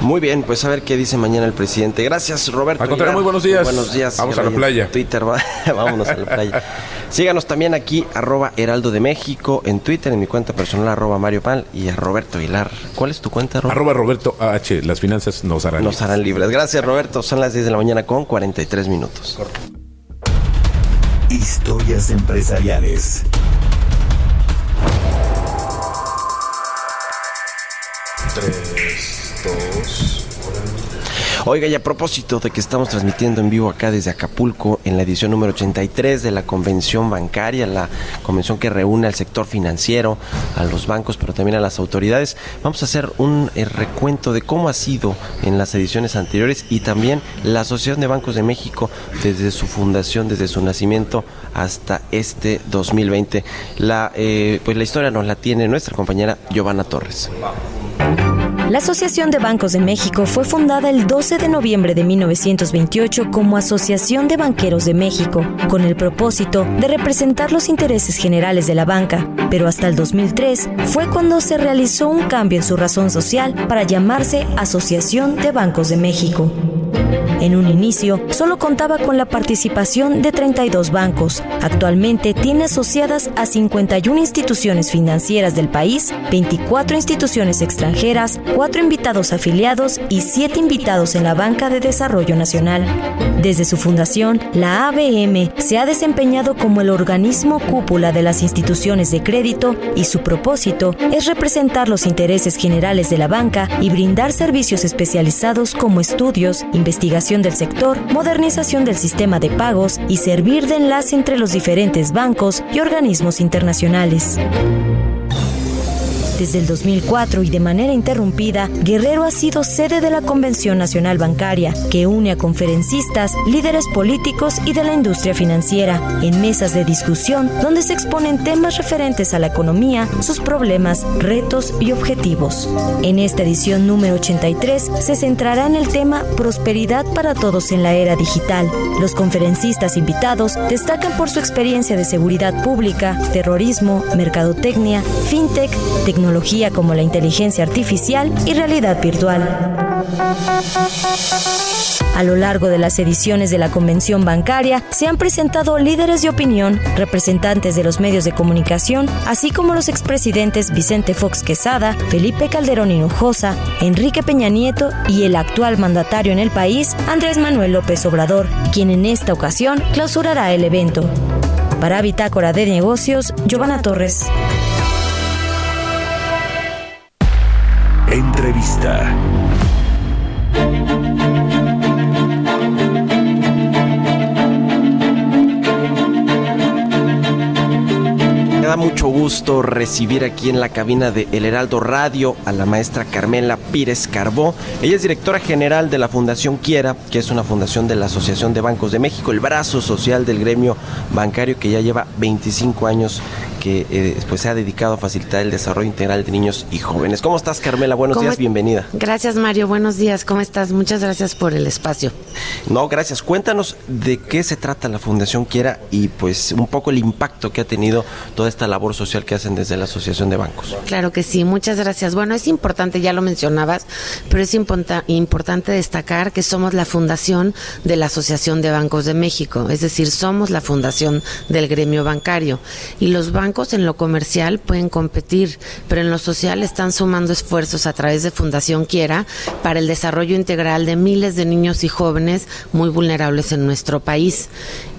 Muy bien, pues a ver qué dice mañana el presidente. Gracias, Roberto. Al contrario, muy buenos días. Buenos días. Vamos a la playa. Twitter, va- vámonos a la playa. Síganos también aquí, arroba Heraldo de México, en Twitter, en mi cuenta personal, arroba Mario Pal y a Roberto Aguilar. ¿Cuál es tu cuenta, Roberto? Arroba Roberto AH, las finanzas nos harán. Nos harán libres. Gracias, Roberto. Son las 10 de la mañana con 43 minutos. Historias empresariales. Oiga, y a propósito de que estamos transmitiendo en vivo acá desde Acapulco en la edición número 83 de la convención bancaria, la convención que reúne al sector financiero, a los bancos, pero también a las autoridades, vamos a hacer un eh, recuento de cómo ha sido en las ediciones anteriores y también la Asociación de Bancos de México desde su fundación, desde su nacimiento hasta este 2020. La, eh, pues la historia nos la tiene nuestra compañera Giovanna Torres. La Asociación de Bancos de México fue fundada el 12 de noviembre de 1928 como Asociación de Banqueros de México, con el propósito de representar los intereses generales de la banca, pero hasta el 2003 fue cuando se realizó un cambio en su razón social para llamarse Asociación de Bancos de México. En un inicio, solo contaba con la participación de 32 bancos. Actualmente tiene asociadas a 51 instituciones financieras del país, 24 instituciones extranjeras, 4 invitados afiliados y 7 invitados en la Banca de Desarrollo Nacional. Desde su fundación, la ABM se ha desempeñado como el organismo cúpula de las instituciones de crédito y su propósito es representar los intereses generales de la banca y brindar servicios especializados como estudios, investigación del sector, modernización del sistema de pagos y servir de enlace entre los diferentes bancos y organismos internacionales. Desde el 2004 y de manera interrumpida, Guerrero ha sido sede de la Convención Nacional Bancaria, que une a conferencistas, líderes políticos y de la industria financiera, en mesas de discusión donde se exponen temas referentes a la economía, sus problemas, retos y objetivos. En esta edición número 83 se centrará en el tema Prosperidad para todos en la era digital. Los conferencistas invitados destacan por su experiencia de seguridad pública, terrorismo, mercadotecnia, fintech, tecnología, como la inteligencia artificial y realidad virtual. A lo largo de las ediciones de la convención bancaria se han presentado líderes de opinión, representantes de los medios de comunicación, así como los expresidentes Vicente Fox Quesada, Felipe Calderón Hinojosa, Enrique Peña Nieto y el actual mandatario en el país, Andrés Manuel López Obrador, quien en esta ocasión clausurará el evento. Para Bitácora de Negocios, Giovanna Torres. Entrevista. Me da mucho gusto recibir aquí en la cabina de El Heraldo Radio a la maestra Carmela Pírez Carbó. Ella es directora general de la Fundación Quiera, que es una fundación de la Asociación de Bancos de México, el brazo social del gremio bancario que ya lleva 25 años que eh, pues se ha dedicado a facilitar el desarrollo integral de niños y jóvenes. ¿Cómo estás, Carmela? Buenos ¿Cómo días, bienvenida. Gracias, Mario. Buenos días. ¿Cómo estás? Muchas gracias por el espacio. No, gracias. Cuéntanos de qué se trata la Fundación Quiera y pues un poco el impacto que ha tenido toda esta labor social que hacen desde la Asociación de Bancos. Claro que sí, muchas gracias. Bueno, es importante, ya lo mencionabas, pero es importa- importante destacar que somos la fundación de la Asociación de Bancos de México, es decir, somos la fundación del gremio bancario. Y los bancos en lo comercial pueden competir, pero en lo social están sumando esfuerzos a través de Fundación Quiera para el desarrollo integral de miles de niños y jóvenes muy vulnerables en nuestro país.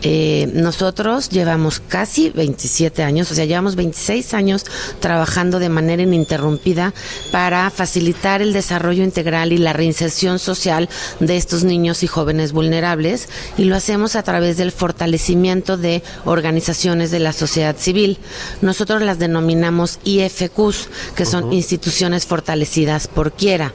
Eh, nosotros llevamos casi 27 años, o sea, llevamos 26 años trabajando de manera ininterrumpida para facilitar el desarrollo integral y la reinserción social de estos niños y jóvenes vulnerables y lo hacemos a través del fortalecimiento de organizaciones de la sociedad civil. Nosotros las denominamos IFQs, que son instituciones fortalecidas por quiera.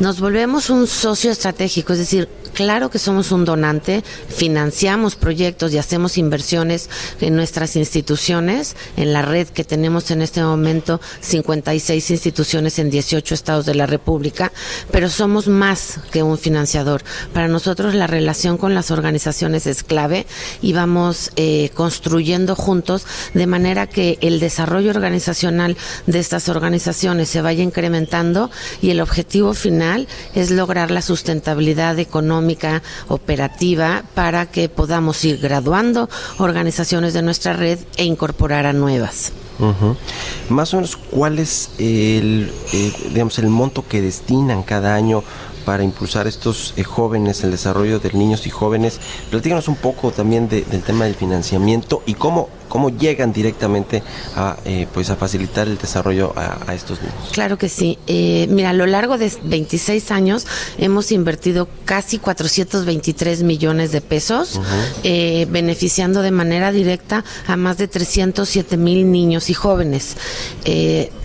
Nos volvemos un socio estratégico, es decir, claro que somos un donante, financiamos proyectos y hacemos inversiones en nuestras instituciones, en la red que tenemos en este momento 56 instituciones en 18 estados de la República, pero somos más que un financiador. Para nosotros la relación con las organizaciones es clave y vamos eh, construyendo juntos de manera que el desarrollo organizacional de estas organizaciones se vaya incrementando y el objetivo final es lograr la sustentabilidad económica operativa para que podamos ir graduando organizaciones de nuestra red e incorporar a nuevas. Más o menos, ¿cuál es el, eh, digamos, el monto que destinan cada año para impulsar estos eh, jóvenes, el desarrollo de niños y jóvenes? Platícanos un poco también de- del tema del financiamiento y cómo, cómo llegan directamente a, eh, pues a facilitar el desarrollo a, a estos niños. Claro que sí. Eh, mira, a lo largo de 26 años hemos invertido casi 423 millones de pesos, eh, beneficiando de manera directa a más de 307 mil niños y jóvenes.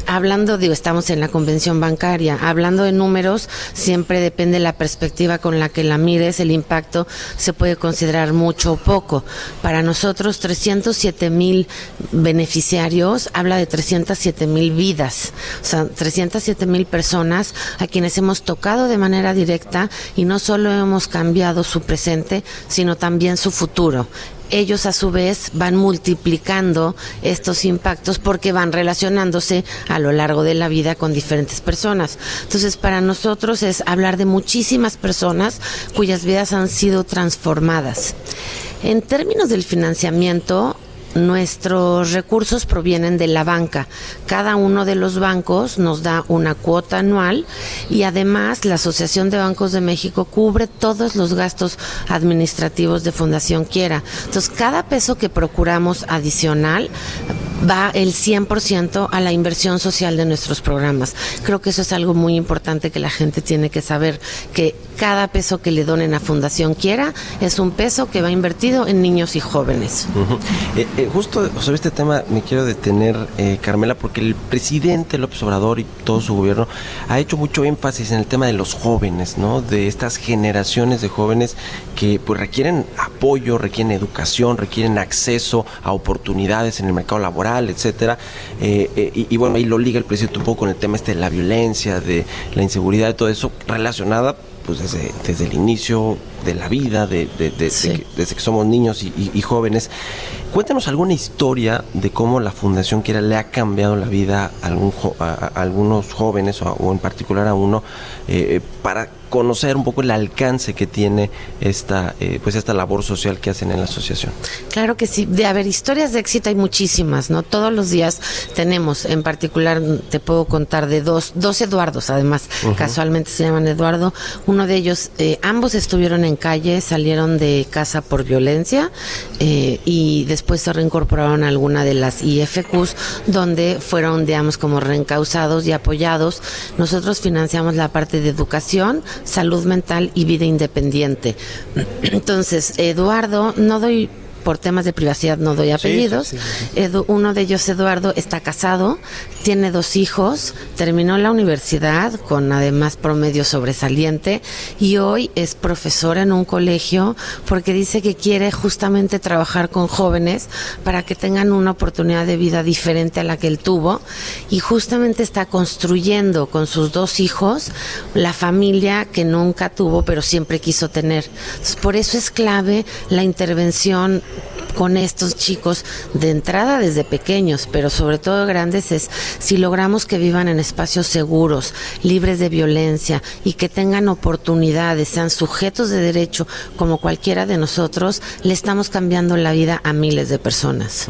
Hablando, digo, estamos en la convención bancaria, hablando de números, siempre depende la perspectiva con la que la mires, el impacto se puede considerar mucho o poco. Para nosotros, 307 mil beneficiarios habla de 307 mil vidas, o sea, 307 mil personas a quienes hemos tocado de manera directa y no solo hemos cambiado su presente, sino también su futuro ellos a su vez van multiplicando estos impactos porque van relacionándose a lo largo de la vida con diferentes personas. Entonces, para nosotros es hablar de muchísimas personas cuyas vidas han sido transformadas. En términos del financiamiento, Nuestros recursos provienen de la banca. Cada uno de los bancos nos da una cuota anual y además la Asociación de Bancos de México cubre todos los gastos administrativos de Fundación Quiera. Entonces, cada peso que procuramos adicional va el 100% a la inversión social de nuestros programas. Creo que eso es algo muy importante que la gente tiene que saber, que cada peso que le donen a Fundación Quiera es un peso que va invertido en niños y jóvenes. Justo sobre este tema me quiero detener, eh, Carmela, porque el presidente López Obrador y todo su gobierno ha hecho mucho énfasis en el tema de los jóvenes, ¿no? De estas generaciones de jóvenes que pues requieren apoyo, requieren educación, requieren acceso a oportunidades en el mercado laboral, etcétera. Eh, eh, y, y bueno, ahí lo liga el presidente un poco con el tema este de la violencia, de la inseguridad, de todo eso relacionada pues desde, desde el inicio de la vida, de, de- de- Sí. de que- desde que somos niños y, y- y jóvenes. Cuéntanos alguna historia de cómo la Fundación Quiera le ha cambiado la vida a, algún jo- a, a algunos jóvenes o, en particular a uno eh, para conocer un poco el alcance que tiene esta eh, pues esta labor social que hacen en la asociación. Claro que sí. De haber historias de éxito hay muchísimas, ¿no? Todos los días tenemos, en particular, te puedo contar de dos, dos Eduardos, además, casualmente se llaman Eduardo. Uno de ellos, eh, ambos estuvieron en calle, salieron de casa por violencia eh, y después se reincorporaron a alguna de las IFQs, donde fueron, digamos, como reencausados y apoyados. Nosotros financiamos la parte de educación, salud mental y vida independiente. Entonces, Eduardo, no doy por temas de privacidad no doy apellidos. sí, sí, Edu- uno de ellos, Eduardo, está casado, tiene dos hijos, terminó la universidad con además promedio sobresaliente y hoy es profesor en un colegio porque dice que quiere justamente trabajar con jóvenes para que tengan una oportunidad de vida diferente a la que él tuvo y justamente está construyendo con sus dos hijos la familia que nunca tuvo pero siempre quiso tener. Entonces, por eso es clave la intervención con estos chicos de entrada desde pequeños, pero sobre todo grandes, es si logramos que vivan en espacios seguros, libres de violencia y que tengan oportunidades, sean sujetos de derecho como cualquiera de nosotros, le estamos cambiando la vida a miles de personas.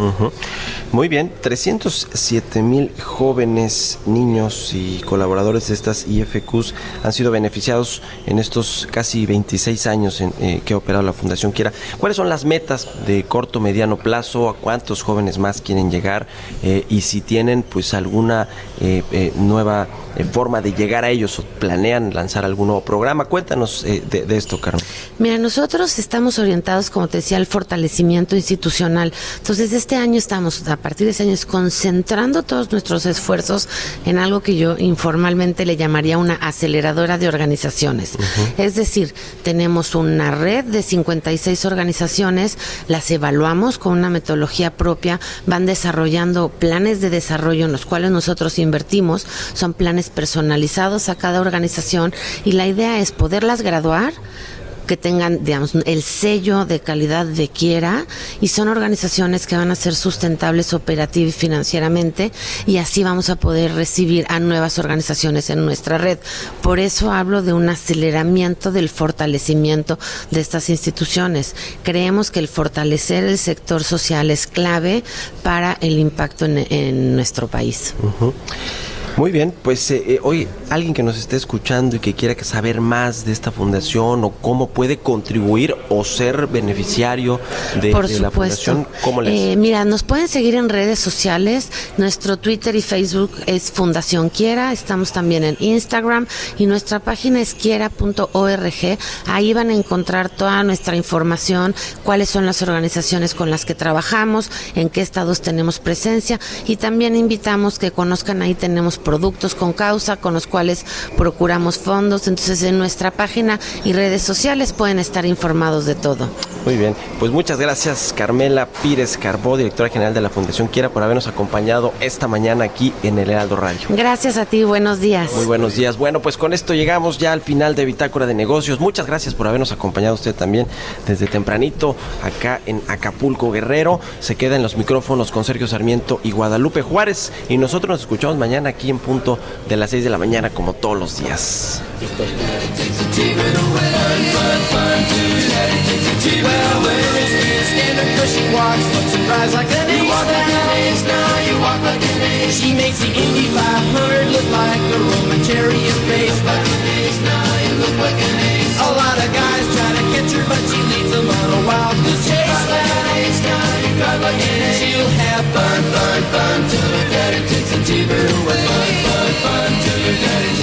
Muy bien, 307 mil jóvenes, niños y colaboradores de estas IFQs han sido beneficiados en estos casi 26 años en, eh, que ha operado la Fundación Quiera. ¿Cuáles son las metas de corto, mediano plazo? ¿A cuántos jóvenes más quieren llegar? Eh, y si tienen pues alguna eh, eh, nueva forma de llegar a ellos o planean lanzar algún nuevo programa. Cuéntanos de, de esto, Carmen. Mira, nosotros estamos orientados, como te decía, al fortalecimiento institucional. Entonces, este año estamos, a partir de este año, concentrando todos nuestros esfuerzos en algo que yo informalmente le llamaría una aceleradora de organizaciones. Es decir, tenemos una red de 56 organizaciones, las evaluamos con una metodología propia, van desarrollando planes de desarrollo en los cuales nosotros invertimos, son planes personalizados a cada organización y la idea es poderlas graduar que tengan, digamos, el sello de calidad de quiera y son organizaciones que van a ser sustentables operativa y financieramente y así vamos a poder recibir a nuevas organizaciones en nuestra red. Por eso hablo de un aceleramiento del fortalecimiento de estas instituciones. Creemos que el fortalecer el sector social es clave para el impacto en, nuestro país. Muy bien, pues eh, eh, hoy alguien que nos esté escuchando y que quiera saber más de esta fundación o cómo puede contribuir o ser beneficiario de, Por de la fundación, ¿cómo les? Eh, mira, nos pueden seguir en redes sociales. Nuestro Twitter y Facebook es Fundación Quiera. Estamos también en Instagram y nuestra página es quiera.org. Ahí van a encontrar toda nuestra información, cuáles son las organizaciones con las que trabajamos, en qué estados tenemos presencia y también invitamos que conozcan ahí tenemos productos con causa con los cuales procuramos fondos. Entonces en nuestra página y redes sociales pueden estar informados de todo. Muy bien, pues muchas gracias Carmela Pírez Carbó, directora general de la Fundación Quiera, por habernos acompañado esta mañana aquí en el Heraldo Radio. Gracias a ti, buenos días. Muy buenos días. Bueno, pues con esto llegamos ya al final de Bitácora de Negocios. Muchas gracias por habernos acompañado usted también desde tempranito acá en Acapulco Guerrero. Se queda en los micrófonos con Sergio Sarmiento y Guadalupe Juárez. Y nosotros nos escuchamos mañana aquí en punto de las 6 de la mañana como todos los días. Well, when it's standard cushy walks, looks and drives like an ace. You walk like an ace now, you walk like an ace. She makes the Indy 500 look like a lot of guys try to catch her, but she chase. Like an ace now, you drive like an ace. She'll have fun, fun, fun till her daddy takes a T-bird away. Fun, fun, fun till her daddy